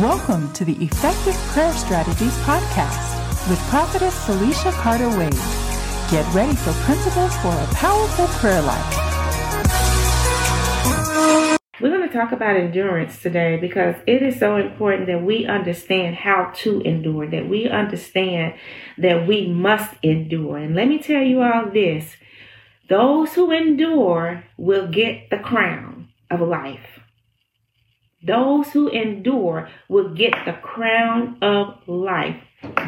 Welcome to the Effective Prayer Strategies Podcast with Prophetess Felecia Carter Wade. Get ready for principles for a powerful prayer life. We're going to talk about endurance today because it is so important that we understand how to endure, that we understand that we must endure. And let me tell you all this those who endure will get the crown of life. Those who endure will get the crown of life.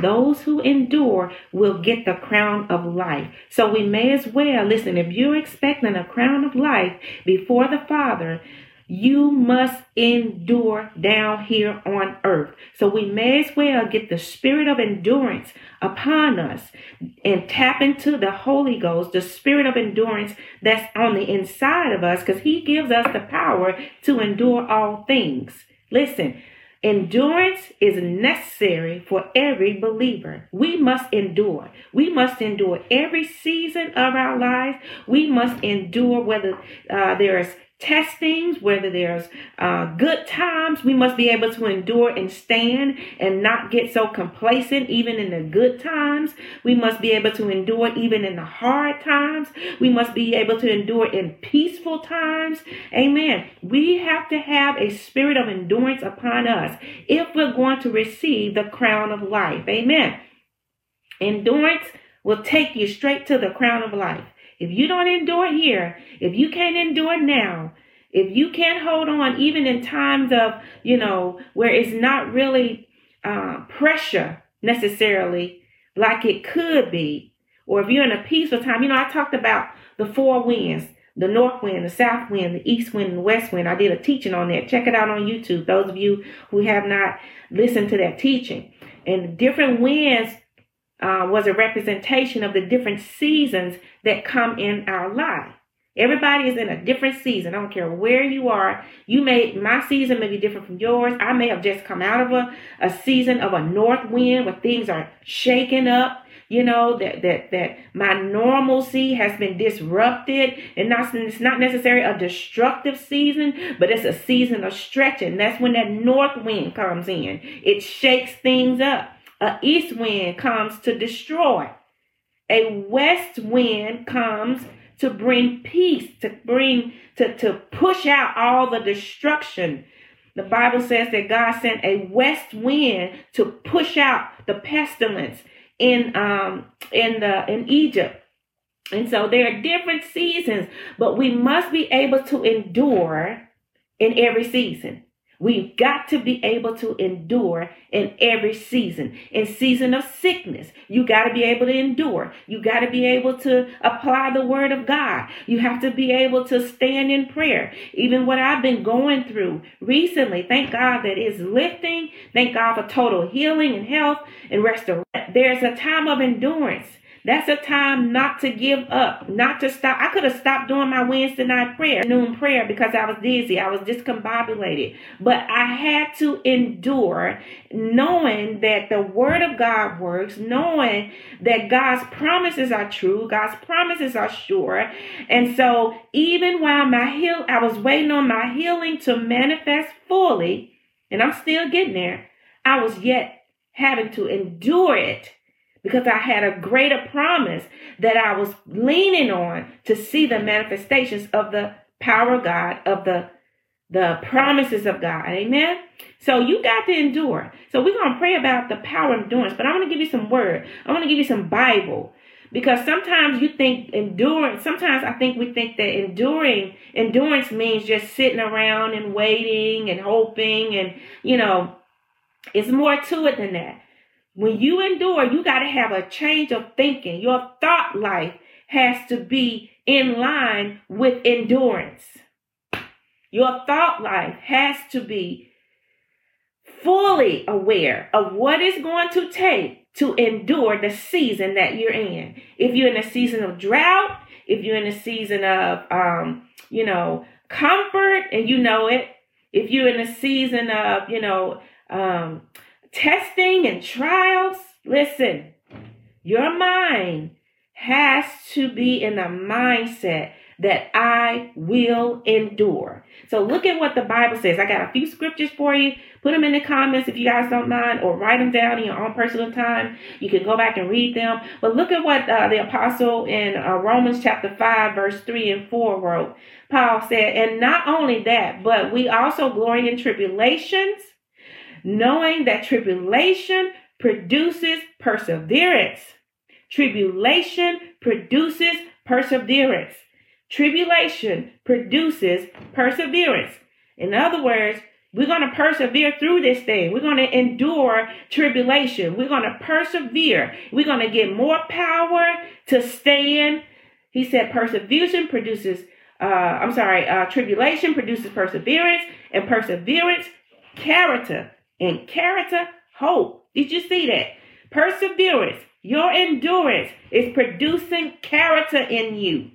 Those who endure will get the crown of life. So we may as well, listen, if you're expecting a crown of life before the Father, you must endure down here on earth. So we may as well get the spirit of endurance upon us and tap into the Holy Ghost, the spirit of endurance that's on the inside of us, because He gives us the power to endure all things. Listen, Endurance is necessary for every believer. We must endure. We must endure every season of our lives. We must endure whether uh, there's testings, whether there's uh, good times, we must be able to endure and stand and not get so complacent even in the good times. We must be able to endure even in the hard times. We must be able to endure in peaceful times. Amen. We have to have a spirit of endurance upon us if we're going to receive the crown of life. Amen. Endurance will take you straight to the crown of life. If you don't endure here, if you can't endure now, if you can't hold on even in times of, you know, where it's not really uh, pressure necessarily like it could be, or if you're in a peaceful time, you know, I talked about the four winds the north wind, the south wind, the east wind, and the west wind. I did a teaching on that. Check it out on YouTube. Those of you who have not listened to that teaching. And different winds uh, was a representation of the different seasons that come in our life. Everybody is in a different season. I don't care where you are. You may, my season may be different from yours. I may have just come out of a, a season of a north wind where things are shaking up. You know, that, that, that my normalcy has been disrupted and not, it's not necessarily a destructive season, but it's a season of stretching. That's when that north wind comes in. It shakes things up. A east wind comes to destroy. A west wind comes to bring peace, to bring, to, to push out all the destruction. The Bible says that God sent a west wind to push out the pestilence in um in the in Egypt. And so there are different seasons, but we must be able to endure in every season. We've got to be able to endure in every season. In season of sickness, you got to be able to endure. You got to be able to apply the word of God. You have to be able to stand in prayer. Even what I've been going through recently, thank God that is lifting. Thank God for total healing and health and restoration. There's a time of endurance. That's a time not to give up, not to stop. I could have stopped doing my Wednesday night prayer, noon prayer, because I was dizzy. I was discombobulated. But I had to endure knowing that the word of God works, knowing that God's promises are true, God's promises are sure. And so even while my heal, I was waiting on my healing to manifest fully, and I'm still getting there, I was yet having to endure it because I had a greater promise that I was leaning on to see the manifestations of the power of God, of the the promises of God. Amen. So you got to endure. So we're going to pray about the power of endurance, but I want to give you some word. I want to give you some Bible because sometimes you think endurance, sometimes I think we think that enduring, endurance means just sitting around and waiting and hoping and, you know, it's more to it than that. When you endure, you got to have a change of thinking. Your thought life has to be in line with endurance. Your thought life has to be fully aware of what it's going to take to endure the season that you're in. If you're in a season of drought, if you're in a season of, um, you know, comfort and you know it, if you're in a season of, you know, um, testing and trials, listen, your mind has to be in a mindset that I will endure. So look at what the Bible says. I got a few scriptures for you. Put them in the comments if you guys don't mind, or write them down in your own personal time. You can go back and read them. But look at what uh, the apostle in uh, Romans chapter 5, verse 3 and 4 wrote. Paul said, And not only that, but we also glory in tribulations, knowing that tribulation produces perseverance. Tribulation produces perseverance. Tribulation produces perseverance. In other words, we're going to persevere through this thing. We're going to endure tribulation. We're going to persevere. We're going to get more power to stand. He said perseverance produces, uh, I'm sorry, uh, tribulation produces perseverance, and perseverance, character, and character, hope. Did you see that? Perseverance, your endurance is producing character in you.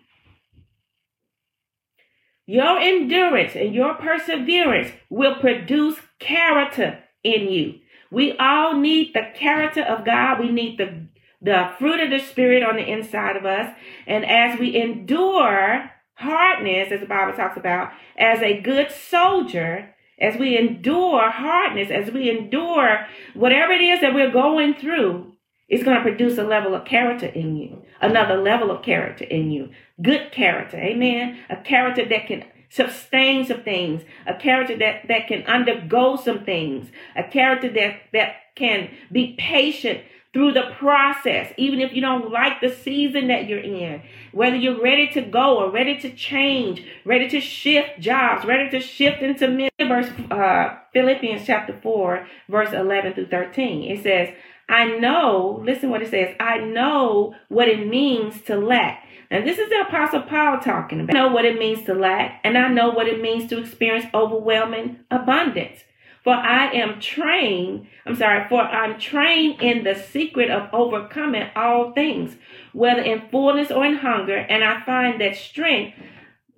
Your endurance and your perseverance will produce character in you. We all need the character of God. We need the, the fruit of the Spirit on the inside of us. And as we endure hardness, as the Bible talks about, as a good soldier, as we endure hardness, as we endure whatever it is that we're going through, it's going to produce a level of character in you, another level of character in you. Good character, amen. A character that can sustain some things, a character that, that can undergo some things, a character that, that can be patient through the process, even if you don't like the season that you're in, whether you're ready to go or ready to change, ready to shift jobs, ready to shift into verse uh, Philippians chapter 4, verse 11 through 13. It says, I know, listen what it says, I know what it means to lack. And this is the Apostle Paul talking about. I know what it means to lack, and I know what it means to experience overwhelming abundance. For I am trained, I'm sorry, for I'm trained in the secret of overcoming all things, whether in fullness or in hunger, and I find that strength,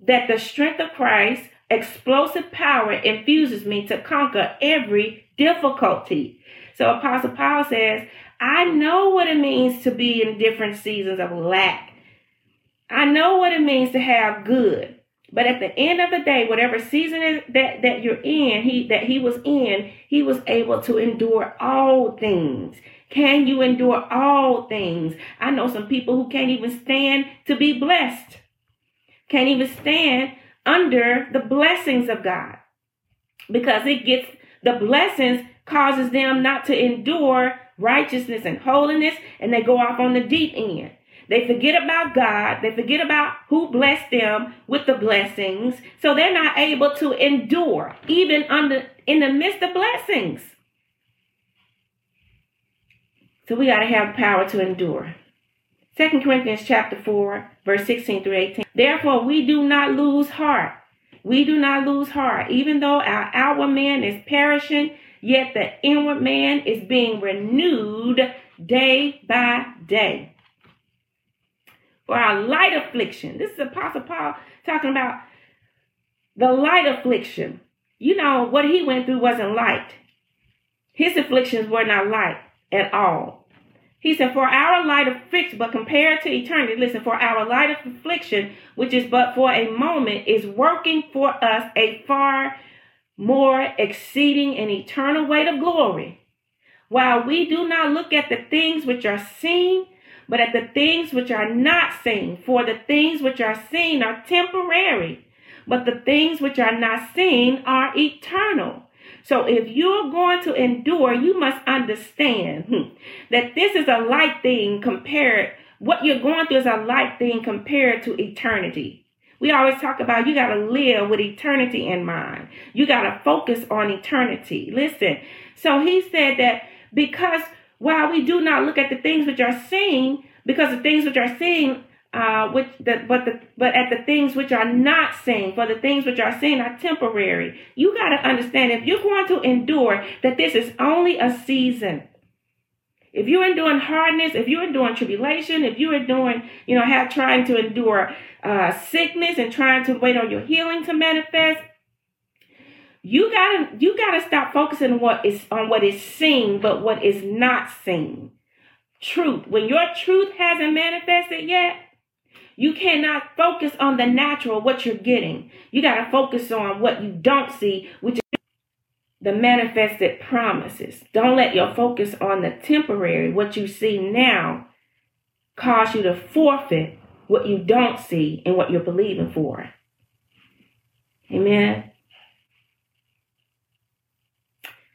that the strength of Christ, explosive power infuses me to conquer every difficulty. So Apostle Paul says, I know what it means to be in different seasons of lack. I know what it means to have good. But at the end of the day, whatever season that, that you're in, he that he was in, he was able to endure all things. Can you endure all things? I know some people who can't even stand to be blessed. Can't even stand under the blessings of God. Because it gets the blessings causes them not to endure righteousness and holiness, and they go off on the deep end. They forget about God. They forget about who blessed them with the blessings. So they're not able to endure even under in the midst of blessings. So we got to have power to endure. 2 Corinthians chapter 4, verse 16 through 18. Therefore, we do not lose heart. We do not lose heart. Even though our outward man is perishing, yet the inward man is being renewed day by day. For our light affliction, this is Apostle Paul talking about the light affliction. You know, what he went through wasn't light. His afflictions were not light at all. He said, For our light of affliction, but compared to eternity, listen, for our light of affliction, which is but for a moment, is working for us a far more exceeding and eternal weight of glory, while we do not look at the things which are seen, but at the things which are not seen. For the things which are seen are temporary, but the things which are not seen are eternal. So if you're going to endure, you must understand hmm, that this is a light thing compared, what you're going through is a light thing compared to eternity. We always talk about you got to live with eternity in mind. You got to focus on eternity. Listen. So he said that because while we do not look at the things which are seen, because the things which are seen, uh, which the, but the but at the things which are not seen, for the things which are seen are temporary. You got to understand if you're going to endure that this is only a season. If you're enduring hardness, if you're enduring tribulation, if you're enduring, you know, have trying to endure uh, sickness and trying to wait on your healing to manifest, you gotta you gotta stop focusing on what is on what is seen, but what is not seen. Truth. When your truth hasn't manifested yet, You cannot focus on the natural, what you're getting. You got to focus on what you don't see, which is the manifested promises. Don't let your focus on the temporary, what you see now, cause you to forfeit what you don't see and what you're believing for. Amen.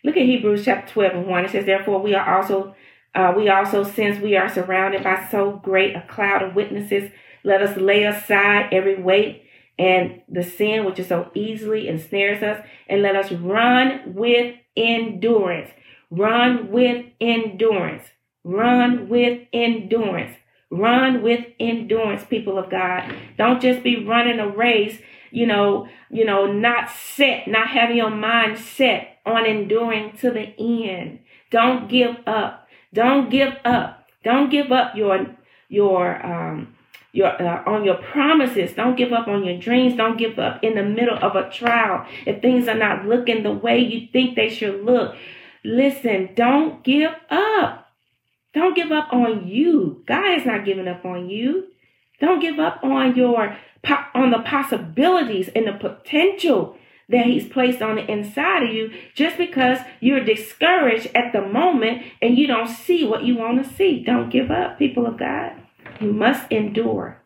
Look at Hebrews chapter 12 and 1. It says, Therefore, we are also, uh, we also, since we are surrounded by so great a cloud of witnesses, let us lay aside every weight and the sin which is so easily ensnares us, and let us run with endurance. Run with endurance. Run with endurance. Run with endurance, people of God. Don't just be running a race, you know, you know, not set, not having your mind set on enduring to the end. Don't give up. Don't give up. Don't give up your your um your uh, on your promises. Don't give up on your dreams. Don't give up in the middle of a trial. If things are not looking the way you think they should look, listen, don't give up. Don't give up on you. God is not giving up on you. Don't give up on your on the possibilities and the potential that he's placed on the inside of you just because you're discouraged at the moment and you don't see what you want to see. Don't give up, people of God. You must endure.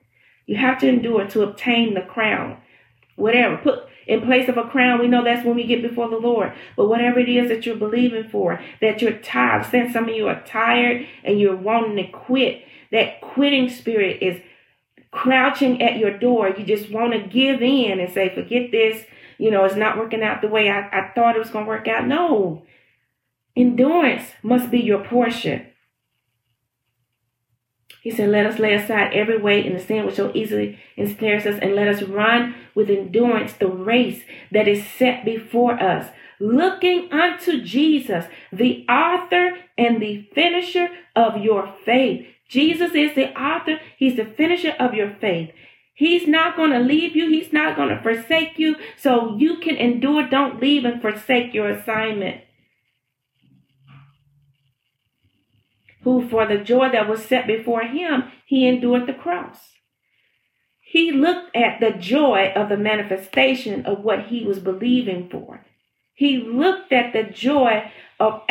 You have to endure to obtain the crown. Whatever. Put in place of a crown, we know that's when we get before the Lord. But whatever it is that you're believing for, that you're tired, since some of you are tired and you're wanting to quit, that quitting spirit is crouching at your door. You just want to give in and say, forget this. You know, it's not working out the way I, I thought it was going to work out. No. Endurance must be your portion. He said, Let us lay aside every weight and the sin which so easily ensnares us, and let us run with endurance the race that is set before us, looking unto Jesus, the author and the finisher of your faith. Jesus is the author, He's the finisher of your faith. He's not going to leave you. He's not going to forsake you. So you can endure. Don't leave and forsake your assignment. Who for the joy that was set before him, he endured the cross. He looked at the joy of the manifestation of what he was believing for. He looked at the joy of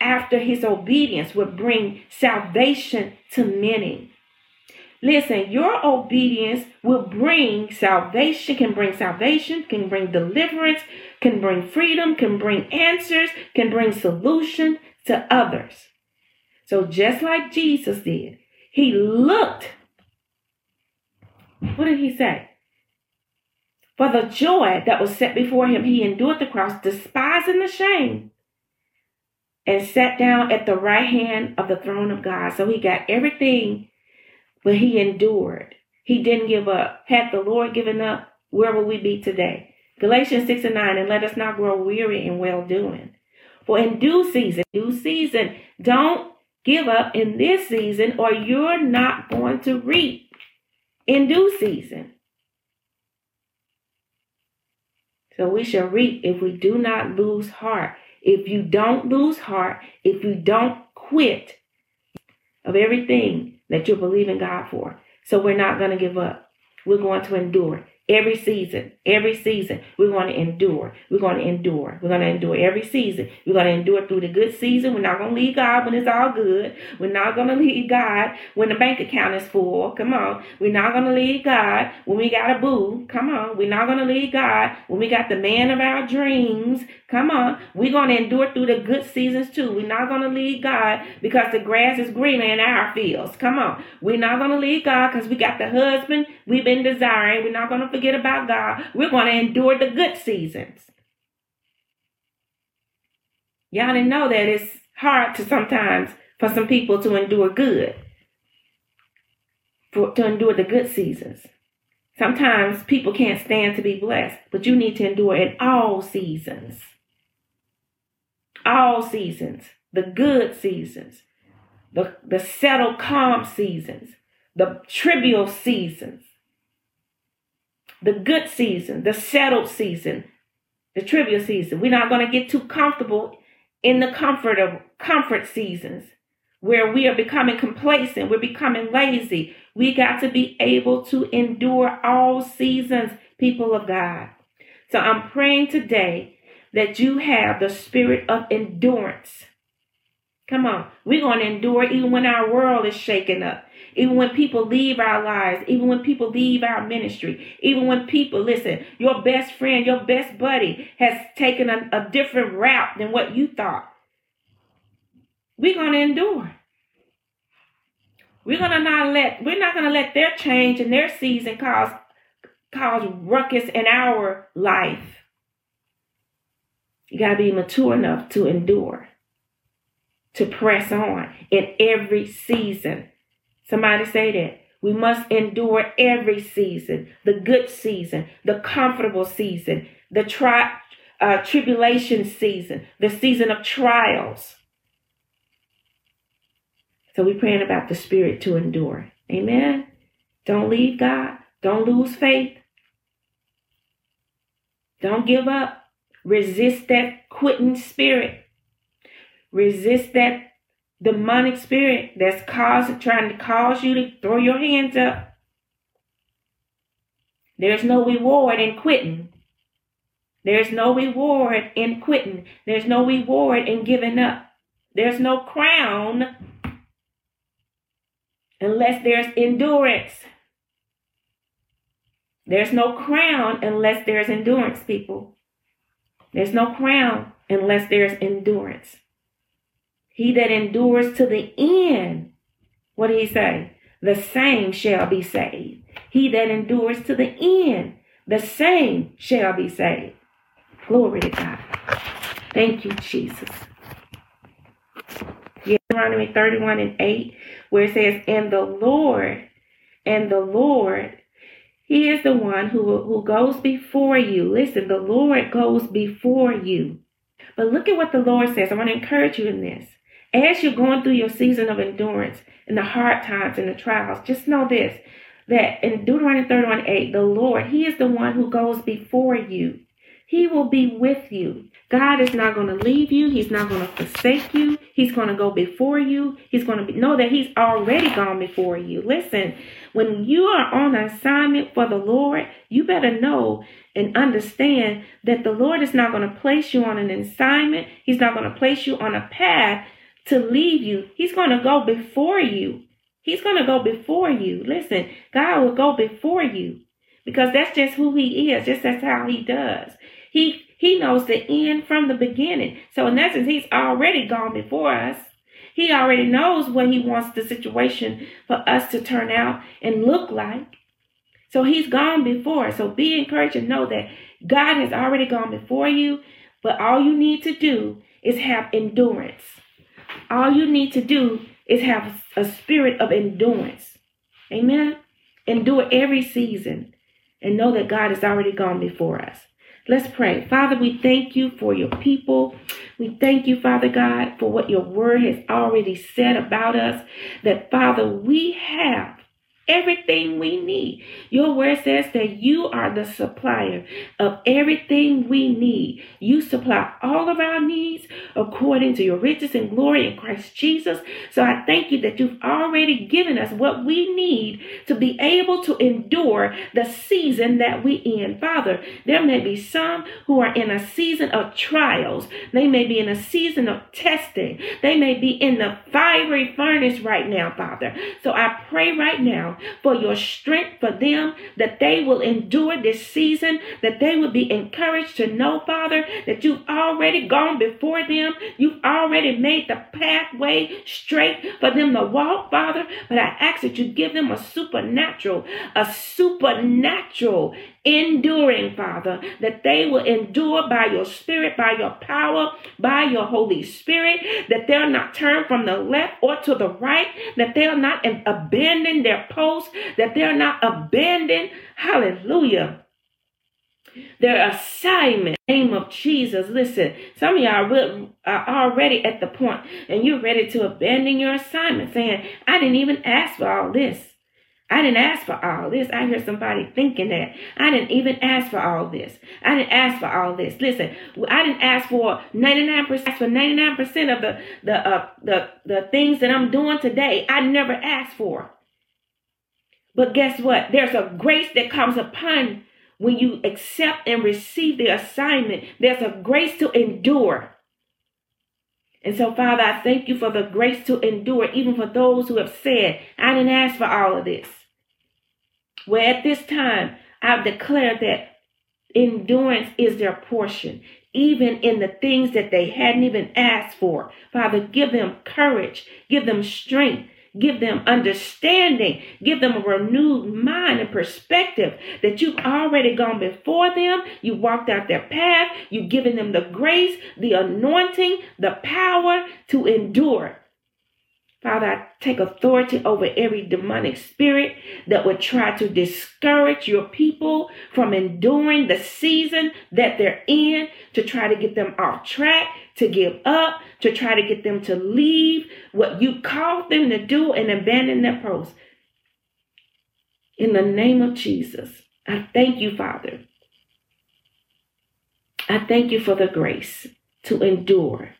after his obedience would bring salvation to many. Listen, your obedience will bring salvation, can bring salvation, can bring deliverance, can bring freedom, can bring answers, can bring solution to others. So just like Jesus did, he looked. What did he say? For the joy that was set before him, he endured the cross, despising the shame, and sat down at the right hand of the throne of God. So he got everything, but he endured. He didn't give up. Had the Lord given up, where would we be today? Galatians 6 and 9, and let us not grow weary in well doing. For in due season, due season, don't give up in this season or you're not going to reap in due season. So we shall reap if we do not lose heart. If you don't lose heart, if you don't quit of everything that you're believing God for. So we're not going to give up. We're going to endure. Every season, every season, we're going to endure. We're going to endure. We're going to endure every season. We're going to endure through the good season. We're not going to leave God when it's all good. We're not going to leave God when the bank account is full. Come on. We're not going to leave God when we got a boo. Come on. We're not going to leave God when we got the man of our dreams. Come on. We're going to endure through the good seasons too. We're not going to leave God because the grass is greener in our fields. Come on. We're not going to leave God because we got the husband we've been desiring. We're not going to forget about God. We're going to endure the good seasons. Y'all didn't know that it's hard to sometimes for some people to endure good, for, to endure the good seasons. Sometimes people can't stand to be blessed, but you need to endure in all seasons. All seasons, the good seasons, the, the settled, calm seasons, the trivial seasons, the good season, the settled season, the trivial season. We're not going to get too comfortable in the comfort of comfort seasons. where we are becoming complacent, we're becoming lazy. We got to be able to endure all seasons, people of God. So I'm praying today that you have the spirit of endurance. Come on, we're going to endure even when our world is shaken up, even when people leave our lives, even when people leave our ministry, even when people, listen, your best friend, your best buddy has taken a, a different route than what you thought. We're going to endure. We're gonna not let we're not gonna let their change and their season cause cause ruckus in our life. You gotta be mature enough to endure, to press on in every season. Somebody say that. We must endure every season, the good season, the comfortable season, the tri- uh, tribulation season, the season of trials. So we're praying about the spirit to endure. Amen. Don't leave God. Don't lose faith. Don't give up. Resist that quitting spirit. Resist that demonic spirit that's causing trying to cause you to throw your hands up. There's no reward in quitting. There's no reward in quitting. There's no reward in giving up. There's no crown unless there's endurance. There's no crown unless there's endurance, people. There's no crown unless there's endurance. He that endures to the end, what did he say? The same shall be saved. He that endures to the end, the same shall be saved. Glory to God. Thank you, Jesus. Deuteronomy 31 and 8, where it says, And the Lord, and the Lord, He is the one who, who goes before you. Listen, the Lord goes before you. But look at what the Lord says. I want to encourage you in this. As you're going through your season of endurance and the hard times and the trials, just know this that in Deuteronomy 31 8, the Lord, He is the one who goes before you. He will be with you. God is not going to leave you. He's not going to forsake you. He's going to go before you. He's going to be, know that He's already gone before you. Listen, when you are on assignment for the Lord, you better know and understand that the Lord is not going to place you on an assignment. He's not going to place you on a path to leave you. He's going to go before you. He's going to go before you. Listen, God will go before you because that's just who He is. Just that's how He does. He he knows the end from the beginning. So in essence, he's already gone before us. He already knows what he wants the situation for us to turn out and look like. So he's gone before. So be encouraged and know that God has already gone before you. But all you need to do is have endurance. All you need to do is have a spirit of endurance. Amen. Endure every season and know that God has already gone before us. Let's pray. Father, we thank you for your people. We thank you, Father God, for what your word has already said about us. That, Father, we have everything we need. Your word says that you are the supplier of everything we need. You supply all of our needs according to your riches and glory in Christ Jesus. So I thank you that you've already given us what we need to be able to endure the season that we in. Father, there may be some who are in a season of trials. They may be in a season of testing. They may be in the fiery furnace right now, Father. So I pray right now for your strength for them, that they will endure this season, that they will be encouraged to know, Father, that you've already gone before them. You've already made the pathway straight for them to walk, Father. But I ask that you give them a supernatural, a supernatural enduring, Father, that they will endure by your spirit, by your power, by your Holy Spirit, that they'll not turn from the left or to the right, that they'll not abandon their post, that they'll not abandon, hallelujah, their assignment. Name of Jesus. Listen, some of y'all are already at the point and you're ready to abandon your assignment, saying, I didn't even ask for all this. I didn't ask for all this. I hear somebody thinking that. I didn't even ask for all this. I didn't ask for all this. Listen, I didn't ask for 99% for 99% of the the uh, the the things that I'm doing today. I never asked for. But guess what? There's a grace that comes upon when you accept and receive the assignment. There's a grace to endure. And so, Father, I thank you for the grace to endure, even for those who have said, I didn't ask for all of this. Well, at this time, I've declared that endurance is their portion, even in the things that they hadn't even asked for. Father, give them courage, give them strength, give them understanding, give them a renewed mind and perspective that you've already gone before them. You walked out their path. You've given them the grace, the anointing, the power to endure. Father, I take authority over every demonic spirit that would try to discourage your people from enduring the season that they're in, to try to get them off track, to give up, to try to get them to leave what you called them to do and abandon their post. In the name of Jesus, I thank you, Father. I thank you for the grace to endure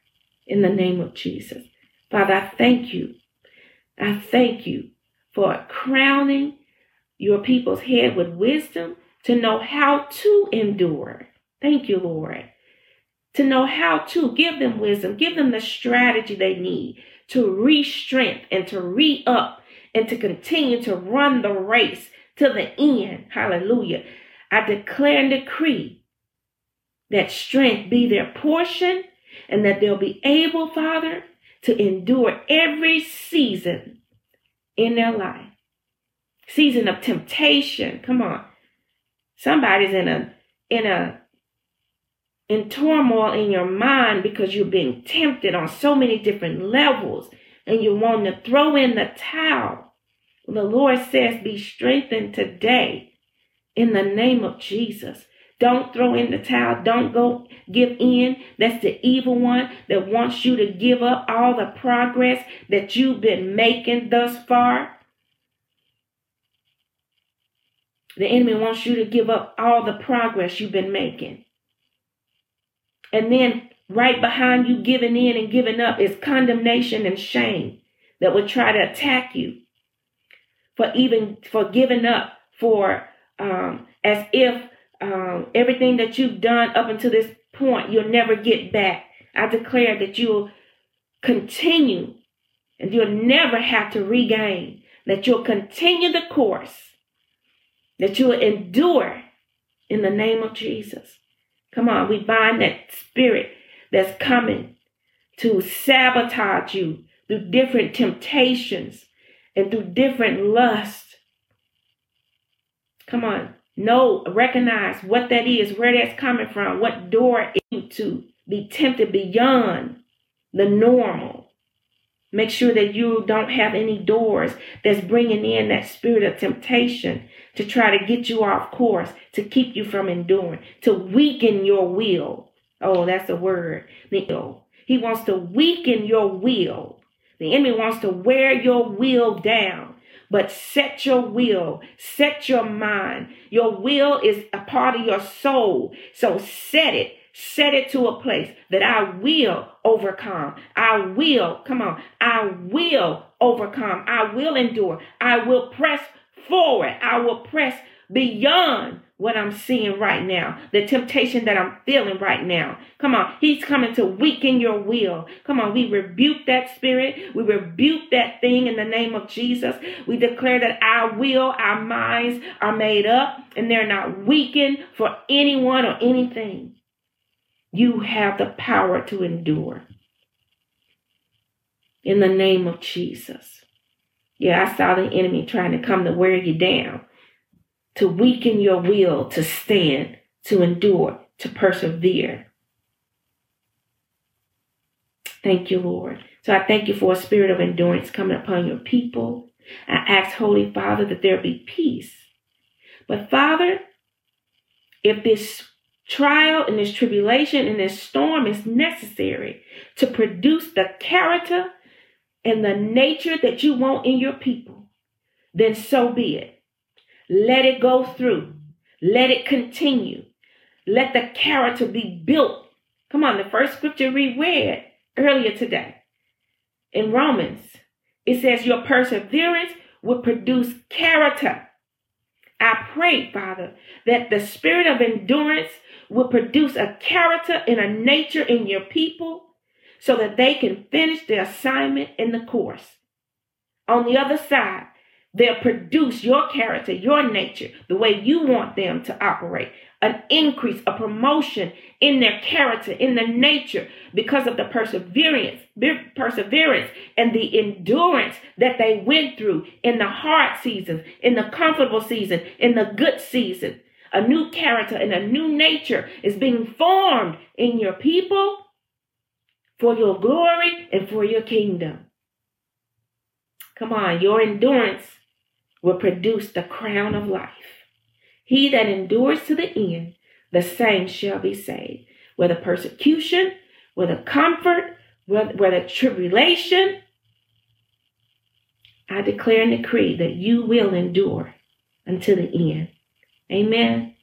in the name of Jesus. Father, I thank you. I thank you for crowning your people's head with wisdom to know how to endure. Thank you, Lord. To know how to give them wisdom, give them the strategy they need to re strength and to re up and to continue to run the race to the end. Hallelujah. I declare and decree that strength be their portion and that they'll be able, Father, to endure every season in their life. Season of temptation. Come on. Somebody's in a in a in turmoil in your mind because you're being tempted on so many different levels and you want to throw in the towel. The Lord says, Be strengthened today in the name of Jesus. Don't throw in the towel. Don't go give in. That's the evil one that wants you to give up all the progress that you've been making thus far. The enemy wants you to give up all the progress you've been making. And then right behind you giving in and giving up is condemnation and shame that would try to attack you for even for giving up for um, as if um, everything that you've done up until this point, you'll never get back. I declare that you'll continue and you'll never have to regain, that you'll continue the course, that you'll endure in the name of Jesus. Come on, we bind that spirit that's coming to sabotage you through different temptations and through different lusts. Come on, Know, recognize what that is, where that's coming from, what door to be tempted beyond the normal. Make sure that you don't have any doors that's bringing in that spirit of temptation to try to get you off course, to keep you from enduring, to weaken your will. Oh, that's a word. He wants to weaken your will. The enemy wants to wear your will down but set your will, set your mind. Your will is a part of your soul. So set it, set it to a place that I will overcome. I will, come on, I will overcome. I will endure. I will press forward. I will press beyond what I'm seeing right now, the temptation that I'm feeling right now. Come on, He's coming to weaken your will. Come on, we rebuke that spirit. We rebuke that thing in the name of Jesus. We declare that our will, our minds are made up and they're not weakened for anyone or anything. You have the power to endure. In the name of Jesus. Yeah, I saw the enemy trying to come to wear you down to weaken your will to stand, to endure, to persevere. Thank you, Lord. So I thank you for a spirit of endurance coming upon your people. I ask, Holy Father, that there be peace. But Father, if this trial and this tribulation and this storm is necessary to produce the character and the nature that you want in your people, then so be it. Let it go through. Let it continue. Let the character be built. Come on, the first scripture we read earlier today in Romans, it says, Your perseverance will produce character. I pray, Father, that the spirit of endurance will produce a character and a nature in your people so that they can finish the assignment in the course. On the other side, they'll produce your character, your nature, the way you want them to operate. An increase, a promotion in their character, in their nature, because of the perseverance, perseverance and the endurance that they went through in the hard seasons, in the comfortable season, in the good season. A new character and a new nature is being formed in your people for your glory and for your kingdom. Come on, your endurance will produce the crown of life. He that endures to the end, the same shall be saved. Whether persecution, whether comfort, whether tribulation, I declare and decree that you will endure until the end. Amen.